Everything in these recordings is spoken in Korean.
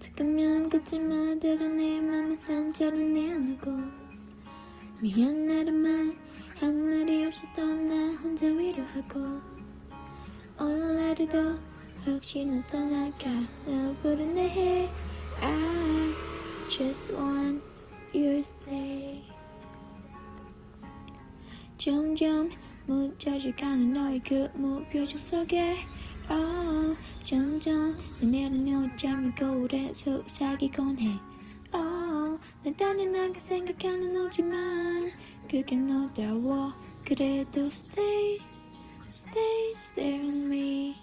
지금면 그지만 다른 내 맘에 산처럼 내놓고. 미안하란 말 한마디 없이 떠나 혼자 위로하고. 올라르도 혹시나 떠나가 너 부르네 해 I just want your stay. 점점 묻혀져가는 너의 그 무표정 속에. 아, 점점 내는 옷잠이 거울에 속삭이곤 해. 아, 난 단순하게 생각하는 너지만 그게 너다워. 그래도 stay, stay, stare at me.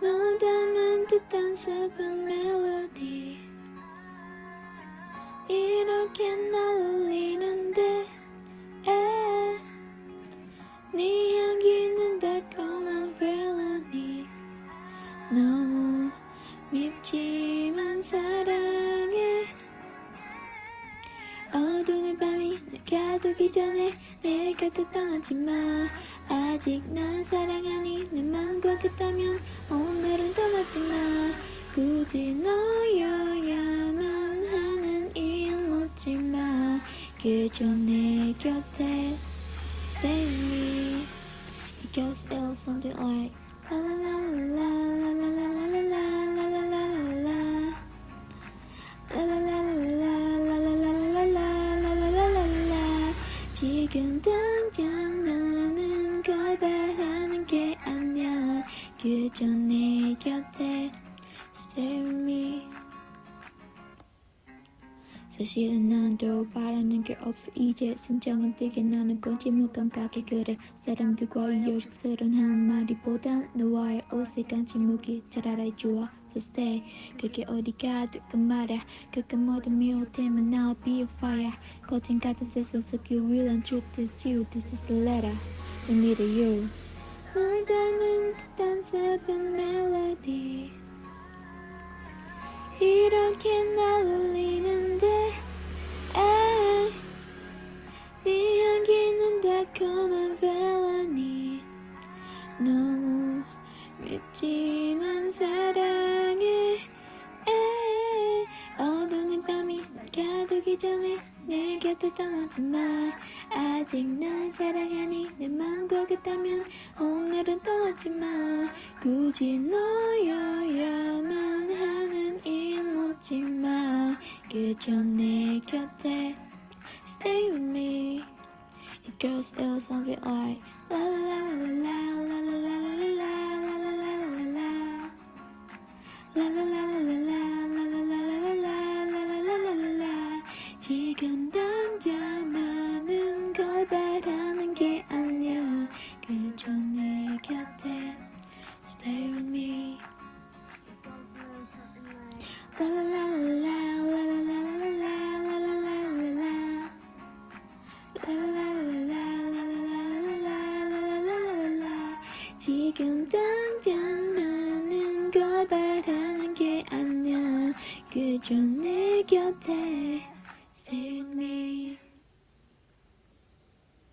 너 닮은 듯한 슬픈 멜로디. 이렇게 날 울리는 너무 밉지만 사랑해. 어두운 밤이 가두기 전에 내 곁을 떠나지마. 아직 난 사랑하니 내 맘과 같다면 오늘은 떠나지마. 굳이 너여야만 하는 이유 묻지마. 그저 내 곁에 Save me. Because there's something like la la la 그저 내 곁에 with me. 사실은 난도 바라는 게 없어. 이제 심장은 뛰게 나는 건지 못 감각이 그래 사람들과의 요식스런 한마디보단 너와의 어색한 침묵이 차라리 좋아. So stay. 그게 어디 가도 그 말야. 그게 모두 미워되면 I'll be a fire. 거친 같은 세상 속 you will and truth is you. This is a letter. me to you More diamond dance upon melody 이렇게 날리는 곁을 떠나지 마. 아직 날 사랑하니 내 맘과 같다면 오늘은 떠나지 마. 굳이 너여야만 하는 이유 묻지 마. 그저 내 곁에 Stay with me. It goes ill something like La la la 지금 당장 많은 걸 바라는 게 아니야. 그저 내 곁에 with me